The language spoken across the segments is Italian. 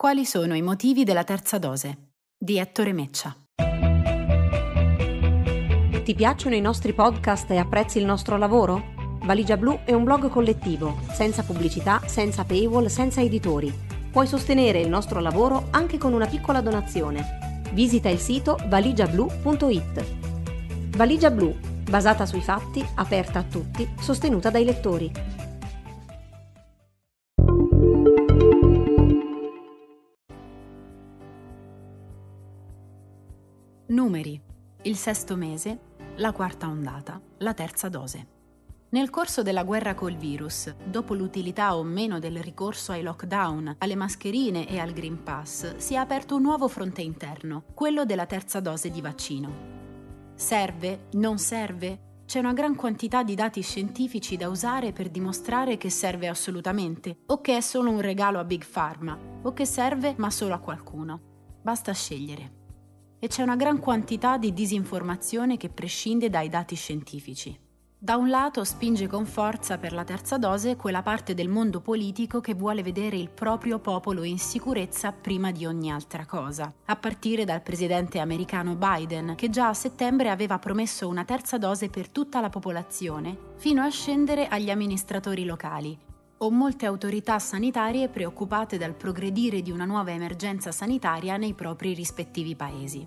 Quali sono i motivi della terza dose? Di Ettore Meccia. Ti piacciono i nostri podcast e apprezzi il nostro lavoro? Valigia Blu è un blog collettivo, senza pubblicità, senza paywall, senza editori. Puoi sostenere il nostro lavoro anche con una piccola donazione. Visita il sito valigiablu.it. Valigia Blu, basata sui fatti, aperta a tutti, sostenuta dai lettori. Numeri. Il sesto mese, la quarta ondata, la terza dose. Nel corso della guerra col virus, dopo l'utilità o meno del ricorso ai lockdown, alle mascherine e al Green Pass, si è aperto un nuovo fronte interno, quello della terza dose di vaccino. Serve? Non serve? C'è una gran quantità di dati scientifici da usare per dimostrare che serve assolutamente, o che è solo un regalo a Big Pharma, o che serve ma solo a qualcuno. Basta scegliere e c'è una gran quantità di disinformazione che prescinde dai dati scientifici. Da un lato spinge con forza per la terza dose quella parte del mondo politico che vuole vedere il proprio popolo in sicurezza prima di ogni altra cosa, a partire dal presidente americano Biden, che già a settembre aveva promesso una terza dose per tutta la popolazione, fino a scendere agli amministratori locali, o molte autorità sanitarie preoccupate dal progredire di una nuova emergenza sanitaria nei propri rispettivi paesi.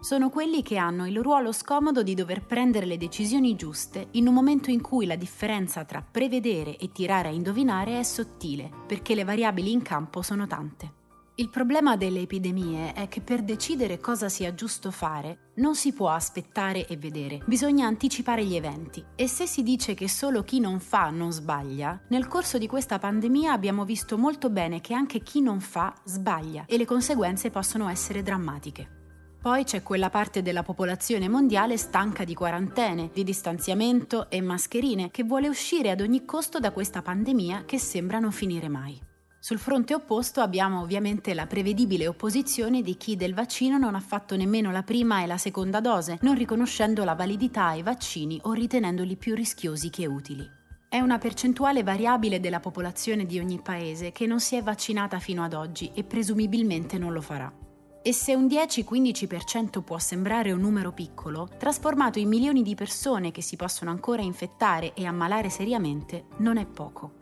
Sono quelli che hanno il ruolo scomodo di dover prendere le decisioni giuste in un momento in cui la differenza tra prevedere e tirare a indovinare è sottile, perché le variabili in campo sono tante. Il problema delle epidemie è che per decidere cosa sia giusto fare non si può aspettare e vedere, bisogna anticipare gli eventi e se si dice che solo chi non fa non sbaglia, nel corso di questa pandemia abbiamo visto molto bene che anche chi non fa sbaglia e le conseguenze possono essere drammatiche. Poi c'è quella parte della popolazione mondiale stanca di quarantene, di distanziamento e mascherine che vuole uscire ad ogni costo da questa pandemia che sembra non finire mai. Sul fronte opposto abbiamo ovviamente la prevedibile opposizione di chi del vaccino non ha fatto nemmeno la prima e la seconda dose, non riconoscendo la validità ai vaccini o ritenendoli più rischiosi che utili. È una percentuale variabile della popolazione di ogni paese che non si è vaccinata fino ad oggi e presumibilmente non lo farà. E se un 10-15% può sembrare un numero piccolo, trasformato in milioni di persone che si possono ancora infettare e ammalare seriamente, non è poco.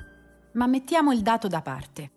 Ma mettiamo il dato da parte.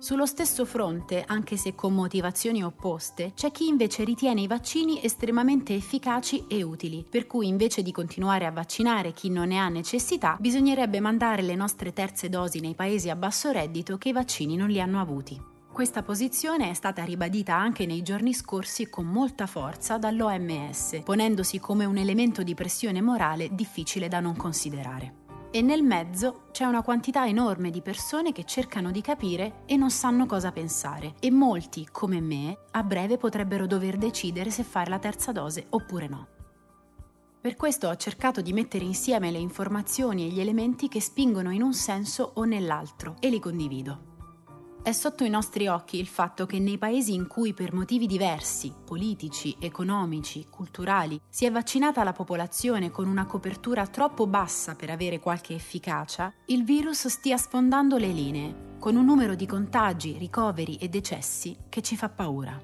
Sullo stesso fronte, anche se con motivazioni opposte, c'è chi invece ritiene i vaccini estremamente efficaci e utili, per cui invece di continuare a vaccinare chi non ne ha necessità, bisognerebbe mandare le nostre terze dosi nei paesi a basso reddito che i vaccini non li hanno avuti. Questa posizione è stata ribadita anche nei giorni scorsi con molta forza dall'OMS, ponendosi come un elemento di pressione morale difficile da non considerare. E nel mezzo c'è una quantità enorme di persone che cercano di capire e non sanno cosa pensare e molti, come me, a breve potrebbero dover decidere se fare la terza dose oppure no. Per questo ho cercato di mettere insieme le informazioni e gli elementi che spingono in un senso o nell'altro e li condivido. È sotto i nostri occhi il fatto che nei paesi in cui per motivi diversi, politici, economici, culturali, si è vaccinata la popolazione con una copertura troppo bassa per avere qualche efficacia, il virus stia sfondando le linee, con un numero di contagi, ricoveri e decessi che ci fa paura.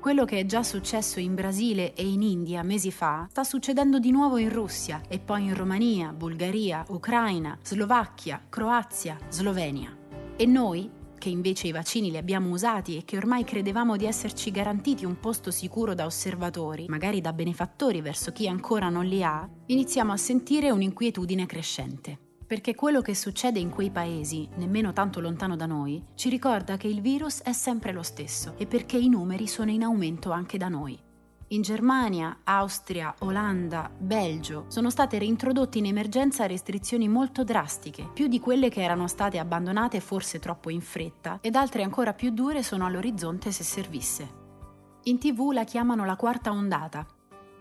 Quello che è già successo in Brasile e in India mesi fa sta succedendo di nuovo in Russia e poi in Romania, Bulgaria, Ucraina, Slovacchia, Croazia, Slovenia. E noi, che invece i vaccini li abbiamo usati e che ormai credevamo di esserci garantiti un posto sicuro da osservatori, magari da benefattori verso chi ancora non li ha, iniziamo a sentire un'inquietudine crescente. Perché quello che succede in quei paesi, nemmeno tanto lontano da noi, ci ricorda che il virus è sempre lo stesso e perché i numeri sono in aumento anche da noi. In Germania, Austria, Olanda, Belgio sono state reintrodotte in emergenza restrizioni molto drastiche, più di quelle che erano state abbandonate forse troppo in fretta, ed altre ancora più dure sono all'orizzonte se servisse. In tv la chiamano la quarta ondata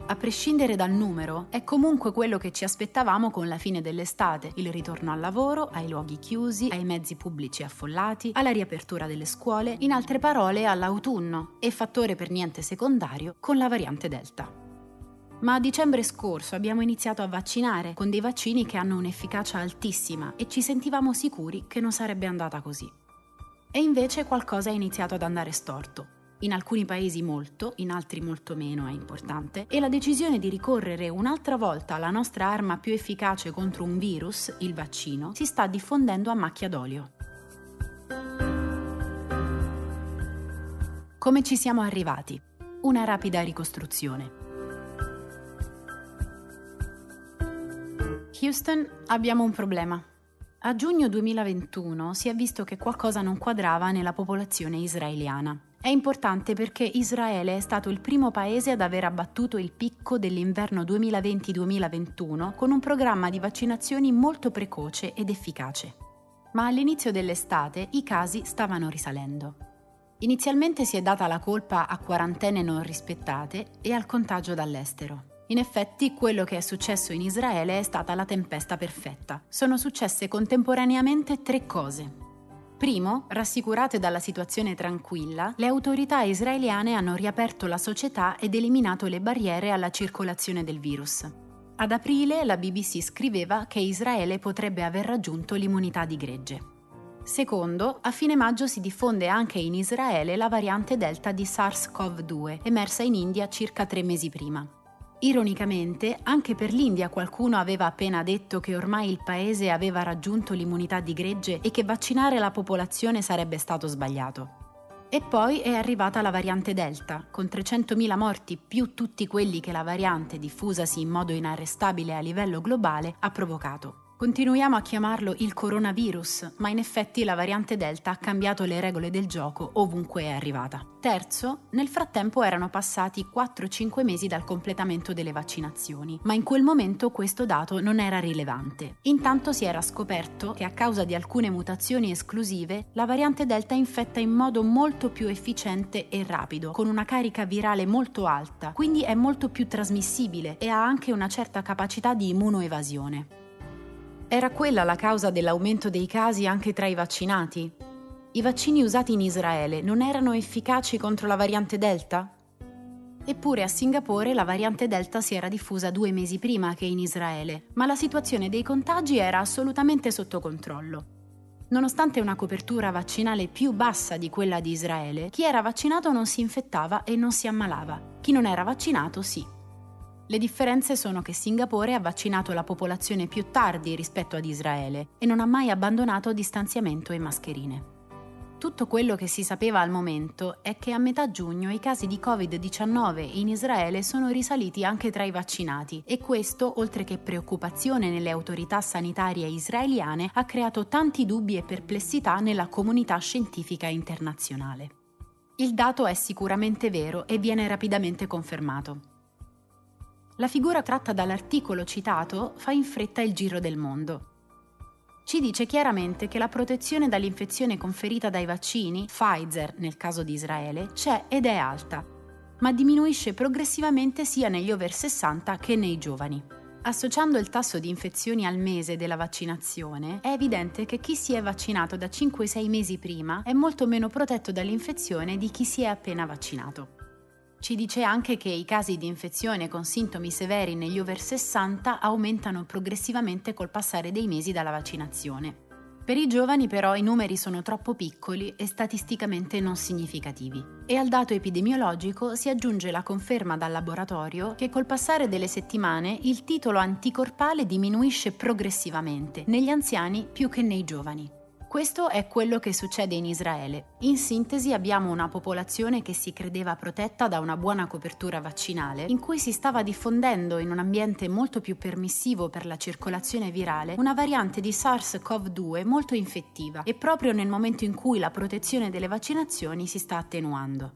a prescindere dal numero, è comunque quello che ci aspettavamo con la fine dell'estate, il ritorno al lavoro, ai luoghi chiusi, ai mezzi pubblici affollati, alla riapertura delle scuole, in altre parole all'autunno, e fattore per niente secondario con la variante Delta. Ma a dicembre scorso abbiamo iniziato a vaccinare con dei vaccini che hanno un'efficacia altissima e ci sentivamo sicuri che non sarebbe andata così. E invece qualcosa è iniziato ad andare storto. In alcuni paesi molto, in altri molto meno è importante, e la decisione di ricorrere un'altra volta alla nostra arma più efficace contro un virus, il vaccino, si sta diffondendo a macchia d'olio. Come ci siamo arrivati? Una rapida ricostruzione. Houston, abbiamo un problema. A giugno 2021 si è visto che qualcosa non quadrava nella popolazione israeliana. È importante perché Israele è stato il primo paese ad aver abbattuto il picco dell'inverno 2020-2021 con un programma di vaccinazioni molto precoce ed efficace. Ma all'inizio dell'estate i casi stavano risalendo. Inizialmente si è data la colpa a quarantene non rispettate e al contagio dall'estero. In effetti, quello che è successo in Israele è stata la tempesta perfetta. Sono successe contemporaneamente tre cose. Primo, rassicurate dalla situazione tranquilla, le autorità israeliane hanno riaperto la società ed eliminato le barriere alla circolazione del virus. Ad aprile la BBC scriveva che Israele potrebbe aver raggiunto l'immunità di gregge. Secondo, a fine maggio si diffonde anche in Israele la variante Delta di SARS-CoV-2, emersa in India circa tre mesi prima. Ironicamente, anche per l'India qualcuno aveva appena detto che ormai il paese aveva raggiunto l'immunità di gregge e che vaccinare la popolazione sarebbe stato sbagliato. E poi è arrivata la variante Delta, con 300.000 morti più tutti quelli che la variante, diffusasi in modo inarrestabile a livello globale, ha provocato. Continuiamo a chiamarlo il coronavirus, ma in effetti la variante Delta ha cambiato le regole del gioco ovunque è arrivata. Terzo, nel frattempo erano passati 4-5 mesi dal completamento delle vaccinazioni, ma in quel momento questo dato non era rilevante. Intanto si era scoperto che a causa di alcune mutazioni esclusive, la variante Delta infetta in modo molto più efficiente e rapido, con una carica virale molto alta, quindi è molto più trasmissibile e ha anche una certa capacità di immunoevasione. Era quella la causa dell'aumento dei casi anche tra i vaccinati? I vaccini usati in Israele non erano efficaci contro la variante Delta? Eppure a Singapore la variante Delta si era diffusa due mesi prima che in Israele, ma la situazione dei contagi era assolutamente sotto controllo. Nonostante una copertura vaccinale più bassa di quella di Israele, chi era vaccinato non si infettava e non si ammalava, chi non era vaccinato sì. Le differenze sono che Singapore ha vaccinato la popolazione più tardi rispetto ad Israele e non ha mai abbandonato distanziamento e mascherine. Tutto quello che si sapeva al momento è che a metà giugno i casi di Covid-19 in Israele sono risaliti anche tra i vaccinati e questo, oltre che preoccupazione nelle autorità sanitarie israeliane, ha creato tanti dubbi e perplessità nella comunità scientifica internazionale. Il dato è sicuramente vero e viene rapidamente confermato. La figura tratta dall'articolo citato fa in fretta il giro del mondo. Ci dice chiaramente che la protezione dall'infezione conferita dai vaccini, Pfizer nel caso di Israele, c'è ed è alta, ma diminuisce progressivamente sia negli over 60 che nei giovani. Associando il tasso di infezioni al mese della vaccinazione, è evidente che chi si è vaccinato da 5-6 mesi prima è molto meno protetto dall'infezione di chi si è appena vaccinato. Ci dice anche che i casi di infezione con sintomi severi negli over 60 aumentano progressivamente col passare dei mesi dalla vaccinazione. Per i giovani però i numeri sono troppo piccoli e statisticamente non significativi. E al dato epidemiologico si aggiunge la conferma dal laboratorio che col passare delle settimane il titolo anticorpale diminuisce progressivamente, negli anziani più che nei giovani. Questo è quello che succede in Israele. In sintesi abbiamo una popolazione che si credeva protetta da una buona copertura vaccinale, in cui si stava diffondendo in un ambiente molto più permissivo per la circolazione virale una variante di SARS-CoV-2 molto infettiva e proprio nel momento in cui la protezione delle vaccinazioni si sta attenuando.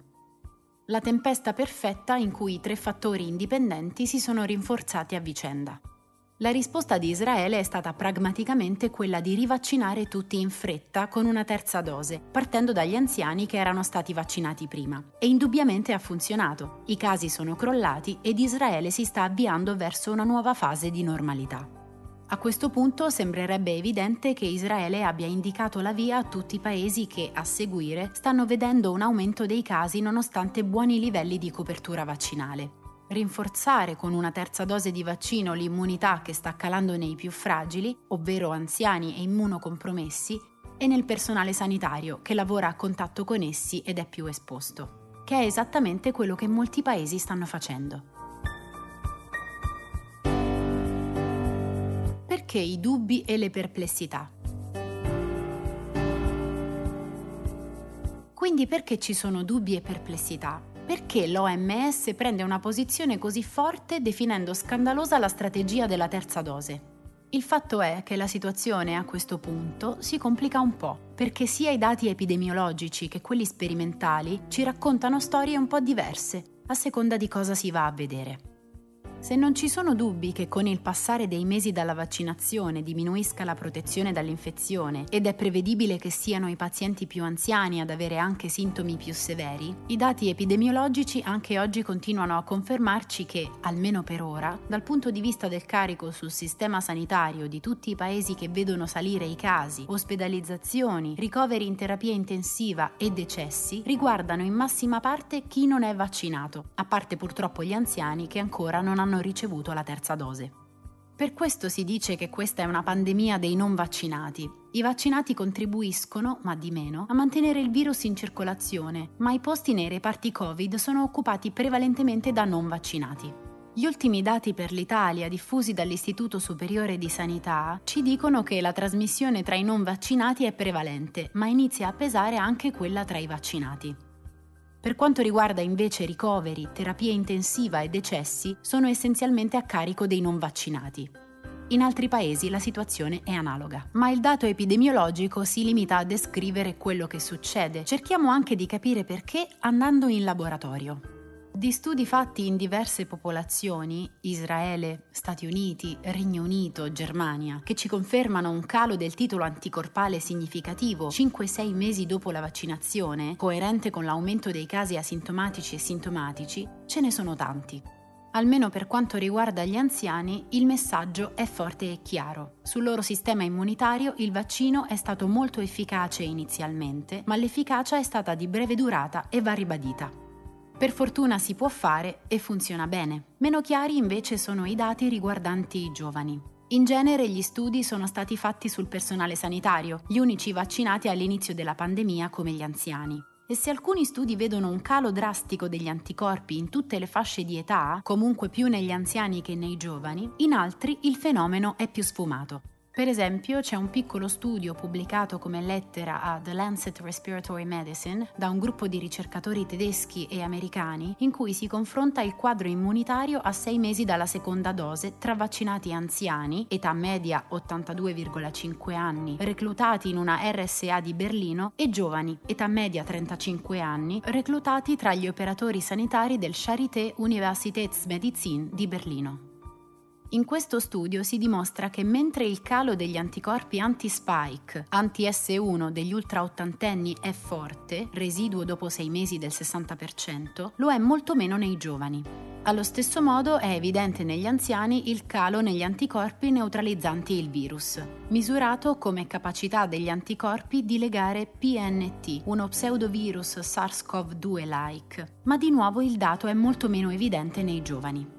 La tempesta perfetta in cui i tre fattori indipendenti si sono rinforzati a vicenda. La risposta di Israele è stata pragmaticamente quella di rivaccinare tutti in fretta con una terza dose, partendo dagli anziani che erano stati vaccinati prima. E indubbiamente ha funzionato. I casi sono crollati ed Israele si sta avviando verso una nuova fase di normalità. A questo punto sembrerebbe evidente che Israele abbia indicato la via a tutti i paesi che, a seguire, stanno vedendo un aumento dei casi nonostante buoni livelli di copertura vaccinale. Rinforzare con una terza dose di vaccino l'immunità che sta calando nei più fragili, ovvero anziani e immunocompromessi, e nel personale sanitario che lavora a contatto con essi ed è più esposto, che è esattamente quello che molti paesi stanno facendo. Perché i dubbi e le perplessità? Quindi perché ci sono dubbi e perplessità? Perché l'OMS prende una posizione così forte definendo scandalosa la strategia della terza dose? Il fatto è che la situazione a questo punto si complica un po', perché sia i dati epidemiologici che quelli sperimentali ci raccontano storie un po' diverse, a seconda di cosa si va a vedere. Se non ci sono dubbi che con il passare dei mesi dalla vaccinazione diminuisca la protezione dall'infezione ed è prevedibile che siano i pazienti più anziani ad avere anche sintomi più severi, i dati epidemiologici anche oggi continuano a confermarci che, almeno per ora, dal punto di vista del carico sul sistema sanitario di tutti i paesi che vedono salire i casi, ospedalizzazioni, ricoveri in terapia intensiva e decessi, riguardano in massima parte chi non è vaccinato, a parte purtroppo gli anziani che ancora non hanno hanno ricevuto la terza dose. Per questo si dice che questa è una pandemia dei non vaccinati. I vaccinati contribuiscono, ma di meno, a mantenere il virus in circolazione, ma i posti nei reparti Covid sono occupati prevalentemente da non vaccinati. Gli ultimi dati per l'Italia diffusi dall'Istituto Superiore di Sanità ci dicono che la trasmissione tra i non vaccinati è prevalente, ma inizia a pesare anche quella tra i vaccinati. Per quanto riguarda invece ricoveri, terapia intensiva e decessi, sono essenzialmente a carico dei non vaccinati. In altri paesi la situazione è analoga, ma il dato epidemiologico si limita a descrivere quello che succede. Cerchiamo anche di capire perché andando in laboratorio. Di studi fatti in diverse popolazioni, Israele, Stati Uniti, Regno Unito, Germania, che ci confermano un calo del titolo anticorpale significativo 5-6 mesi dopo la vaccinazione, coerente con l'aumento dei casi asintomatici e sintomatici, ce ne sono tanti. Almeno per quanto riguarda gli anziani, il messaggio è forte e chiaro. Sul loro sistema immunitario il vaccino è stato molto efficace inizialmente, ma l'efficacia è stata di breve durata e va ribadita. Per fortuna si può fare e funziona bene. Meno chiari invece sono i dati riguardanti i giovani. In genere gli studi sono stati fatti sul personale sanitario, gli unici vaccinati all'inizio della pandemia come gli anziani. E se alcuni studi vedono un calo drastico degli anticorpi in tutte le fasce di età, comunque più negli anziani che nei giovani, in altri il fenomeno è più sfumato. Per esempio, c'è un piccolo studio pubblicato come lettera a The Lancet Respiratory Medicine da un gruppo di ricercatori tedeschi e americani in cui si confronta il quadro immunitario a sei mesi dalla seconda dose tra vaccinati anziani, età media 82,5 anni, reclutati in una RSA di Berlino, e giovani, età media 35 anni, reclutati tra gli operatori sanitari del Charité Universitätsmedizin di Berlino. In questo studio si dimostra che mentre il calo degli anticorpi anti-spike, anti-S1 degli ultraottantenni è forte, residuo dopo 6 mesi del 60%, lo è molto meno nei giovani. Allo stesso modo è evidente negli anziani il calo negli anticorpi neutralizzanti il virus, misurato come capacità degli anticorpi di legare PNT, uno pseudovirus SARS-CoV-2-like, ma di nuovo il dato è molto meno evidente nei giovani.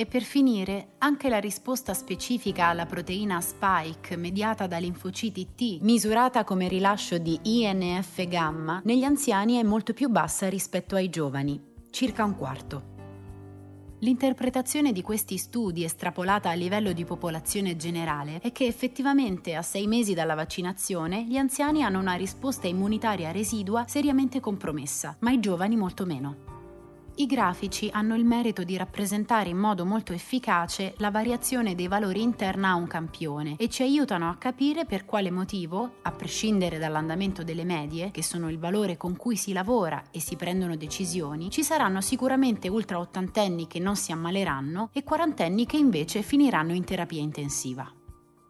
E per finire, anche la risposta specifica alla proteina spike mediata da linfociti T, misurata come rilascio di INF-gamma, negli anziani è molto più bassa rispetto ai giovani, circa un quarto. L'interpretazione di questi studi estrapolata a livello di popolazione generale è che effettivamente a sei mesi dalla vaccinazione gli anziani hanno una risposta immunitaria residua seriamente compromessa, ma i giovani molto meno. I grafici hanno il merito di rappresentare in modo molto efficace la variazione dei valori interna a un campione e ci aiutano a capire per quale motivo, a prescindere dall'andamento delle medie, che sono il valore con cui si lavora e si prendono decisioni, ci saranno sicuramente ultra ottantenni che non si ammaleranno e quarantenni che invece finiranno in terapia intensiva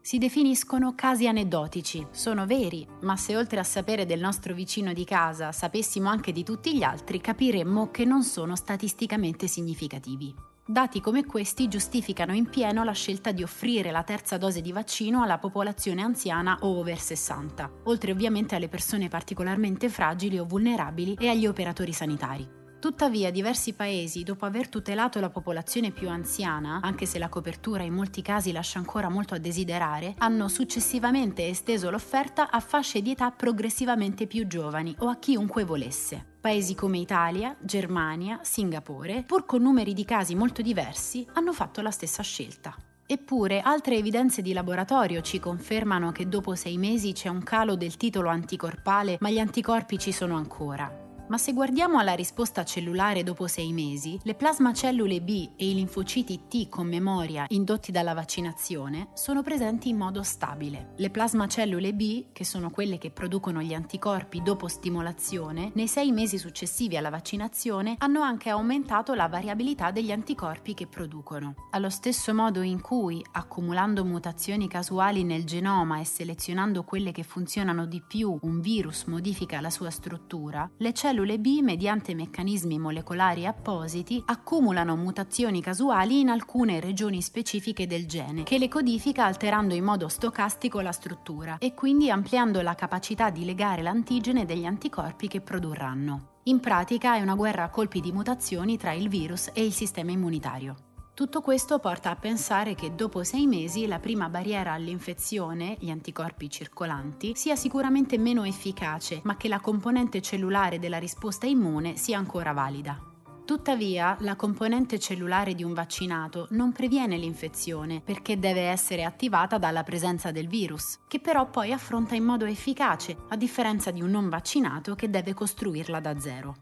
si definiscono casi aneddotici, sono veri, ma se oltre a sapere del nostro vicino di casa sapessimo anche di tutti gli altri, capiremmo che non sono statisticamente significativi. Dati come questi giustificano in pieno la scelta di offrire la terza dose di vaccino alla popolazione anziana o over 60, oltre ovviamente alle persone particolarmente fragili o vulnerabili e agli operatori sanitari. Tuttavia diversi paesi, dopo aver tutelato la popolazione più anziana, anche se la copertura in molti casi lascia ancora molto a desiderare, hanno successivamente esteso l'offerta a fasce di età progressivamente più giovani o a chiunque volesse. Paesi come Italia, Germania, Singapore, pur con numeri di casi molto diversi, hanno fatto la stessa scelta. Eppure altre evidenze di laboratorio ci confermano che dopo sei mesi c'è un calo del titolo anticorpale, ma gli anticorpi ci sono ancora. Ma se guardiamo alla risposta cellulare dopo sei mesi, le plasmacellule B e i linfociti T con memoria indotti dalla vaccinazione sono presenti in modo stabile. Le plasmacellule B, che sono quelle che producono gli anticorpi dopo stimolazione, nei sei mesi successivi alla vaccinazione hanno anche aumentato la variabilità degli anticorpi che producono. Allo stesso modo in cui, accumulando mutazioni casuali nel genoma e selezionando quelle che funzionano di più, un virus modifica la sua struttura, le cellule cellule B, mediante meccanismi molecolari appositi, accumulano mutazioni casuali in alcune regioni specifiche del gene, che le codifica alterando in modo stocastico la struttura e quindi ampliando la capacità di legare l'antigene degli anticorpi che produrranno. In pratica è una guerra a colpi di mutazioni tra il virus e il sistema immunitario. Tutto questo porta a pensare che dopo sei mesi la prima barriera all'infezione, gli anticorpi circolanti, sia sicuramente meno efficace, ma che la componente cellulare della risposta immune sia ancora valida. Tuttavia, la componente cellulare di un vaccinato non previene l'infezione perché deve essere attivata dalla presenza del virus, che però poi affronta in modo efficace, a differenza di un non vaccinato che deve costruirla da zero.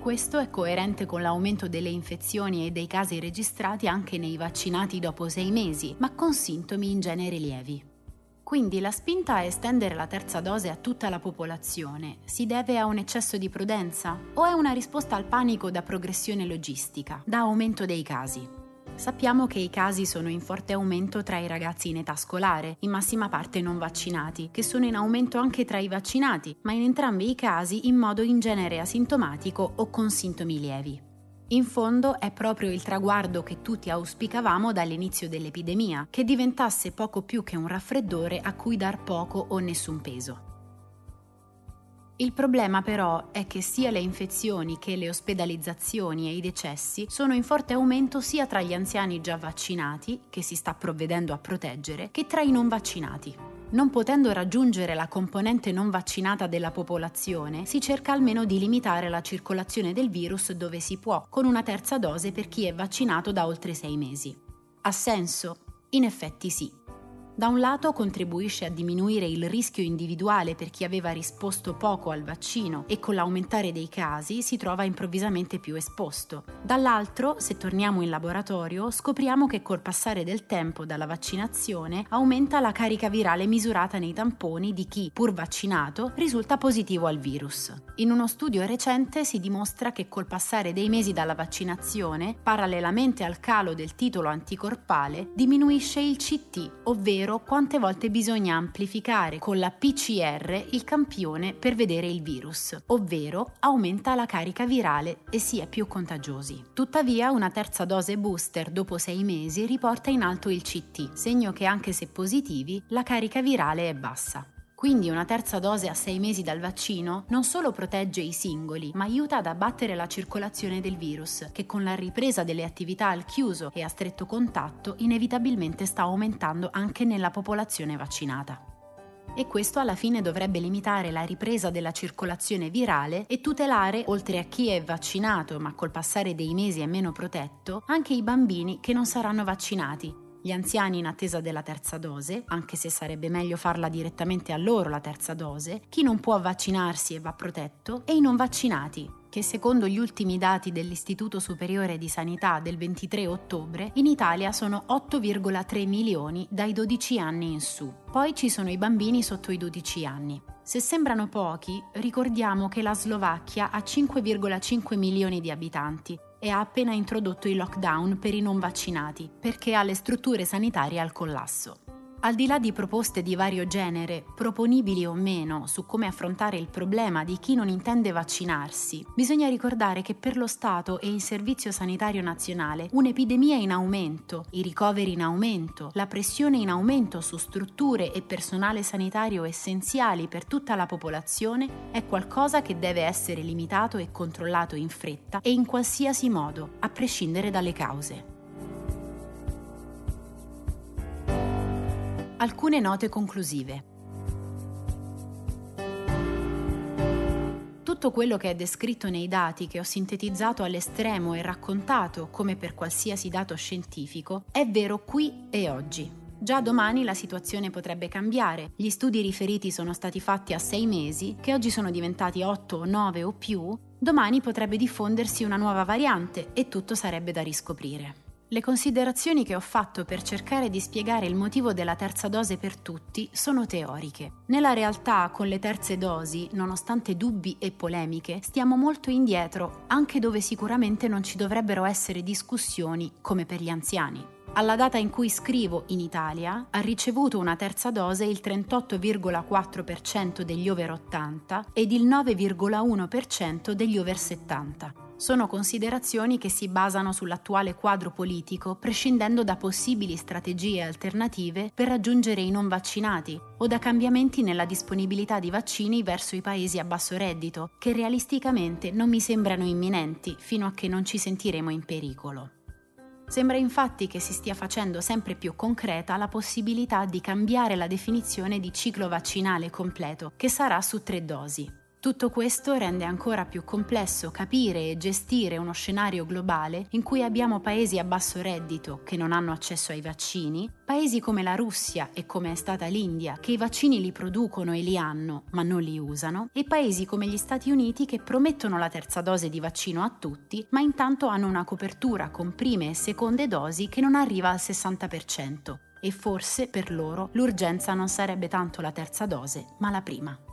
Questo è coerente con l'aumento delle infezioni e dei casi registrati anche nei vaccinati dopo sei mesi, ma con sintomi in genere lievi. Quindi la spinta a estendere la terza dose a tutta la popolazione si deve a un eccesso di prudenza o è una risposta al panico da progressione logistica, da aumento dei casi? Sappiamo che i casi sono in forte aumento tra i ragazzi in età scolare, in massima parte non vaccinati, che sono in aumento anche tra i vaccinati, ma in entrambi i casi in modo in genere asintomatico o con sintomi lievi. In fondo è proprio il traguardo che tutti auspicavamo dall'inizio dell'epidemia, che diventasse poco più che un raffreddore a cui dar poco o nessun peso. Il problema però è che sia le infezioni che le ospedalizzazioni e i decessi sono in forte aumento sia tra gli anziani già vaccinati, che si sta provvedendo a proteggere, che tra i non vaccinati. Non potendo raggiungere la componente non vaccinata della popolazione, si cerca almeno di limitare la circolazione del virus dove si può, con una terza dose per chi è vaccinato da oltre sei mesi. Ha senso? In effetti sì. Da un lato contribuisce a diminuire il rischio individuale per chi aveva risposto poco al vaccino e con l'aumentare dei casi si trova improvvisamente più esposto. Dall'altro, se torniamo in laboratorio, scopriamo che col passare del tempo dalla vaccinazione aumenta la carica virale misurata nei tamponi di chi, pur vaccinato, risulta positivo al virus. In uno studio recente si dimostra che col passare dei mesi dalla vaccinazione, parallelamente al calo del titolo anticorpale, diminuisce il CT, ovvero ovvero quante volte bisogna amplificare con la PCR il campione per vedere il virus, ovvero aumenta la carica virale e si è più contagiosi. Tuttavia una terza dose booster dopo sei mesi riporta in alto il CT, segno che anche se positivi la carica virale è bassa. Quindi una terza dose a sei mesi dal vaccino non solo protegge i singoli, ma aiuta ad abbattere la circolazione del virus, che con la ripresa delle attività al chiuso e a stretto contatto inevitabilmente sta aumentando anche nella popolazione vaccinata. E questo alla fine dovrebbe limitare la ripresa della circolazione virale e tutelare, oltre a chi è vaccinato ma col passare dei mesi è meno protetto, anche i bambini che non saranno vaccinati gli anziani in attesa della terza dose, anche se sarebbe meglio farla direttamente a loro la terza dose, chi non può vaccinarsi e va protetto, e i non vaccinati, che secondo gli ultimi dati dell'Istituto Superiore di Sanità del 23 ottobre, in Italia sono 8,3 milioni dai 12 anni in su. Poi ci sono i bambini sotto i 12 anni. Se sembrano pochi, ricordiamo che la Slovacchia ha 5,5 milioni di abitanti e ha appena introdotto il lockdown per i non vaccinati perché ha le strutture sanitarie al collasso. Al di là di proposte di vario genere, proponibili o meno, su come affrontare il problema di chi non intende vaccinarsi, bisogna ricordare che per lo Stato e il Servizio Sanitario Nazionale un'epidemia in aumento, i ricoveri in aumento, la pressione in aumento su strutture e personale sanitario essenziali per tutta la popolazione è qualcosa che deve essere limitato e controllato in fretta e in qualsiasi modo, a prescindere dalle cause. Alcune note conclusive. Tutto quello che è descritto nei dati che ho sintetizzato all'estremo e raccontato come per qualsiasi dato scientifico è vero qui e oggi. Già domani la situazione potrebbe cambiare. Gli studi riferiti sono stati fatti a sei mesi, che oggi sono diventati otto nove o più. Domani potrebbe diffondersi una nuova variante e tutto sarebbe da riscoprire. Le considerazioni che ho fatto per cercare di spiegare il motivo della terza dose per tutti sono teoriche. Nella realtà, con le terze dosi, nonostante dubbi e polemiche, stiamo molto indietro, anche dove sicuramente non ci dovrebbero essere discussioni come per gli anziani. Alla data in cui scrivo in Italia ha ricevuto una terza dose il 38,4% degli over 80 ed il 9,1% degli over 70 sono considerazioni che si basano sull'attuale quadro politico, prescindendo da possibili strategie alternative per raggiungere i non vaccinati o da cambiamenti nella disponibilità di vaccini verso i paesi a basso reddito, che realisticamente non mi sembrano imminenti fino a che non ci sentiremo in pericolo. Sembra infatti che si stia facendo sempre più concreta la possibilità di cambiare la definizione di ciclo vaccinale completo, che sarà su tre dosi. Tutto questo rende ancora più complesso capire e gestire uno scenario globale in cui abbiamo paesi a basso reddito che non hanno accesso ai vaccini, paesi come la Russia e come è stata l'India che i vaccini li producono e li hanno ma non li usano, e paesi come gli Stati Uniti che promettono la terza dose di vaccino a tutti ma intanto hanno una copertura con prime e seconde dosi che non arriva al 60%. E forse per loro l'urgenza non sarebbe tanto la terza dose ma la prima.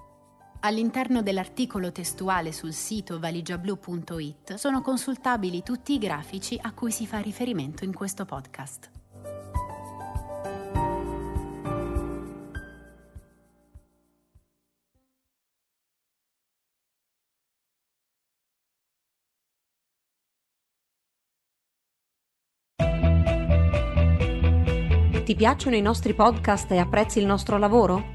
All'interno dell'articolo testuale sul sito valigiablu.it sono consultabili tutti i grafici a cui si fa riferimento in questo podcast. Ti piacciono i nostri podcast e apprezzi il nostro lavoro?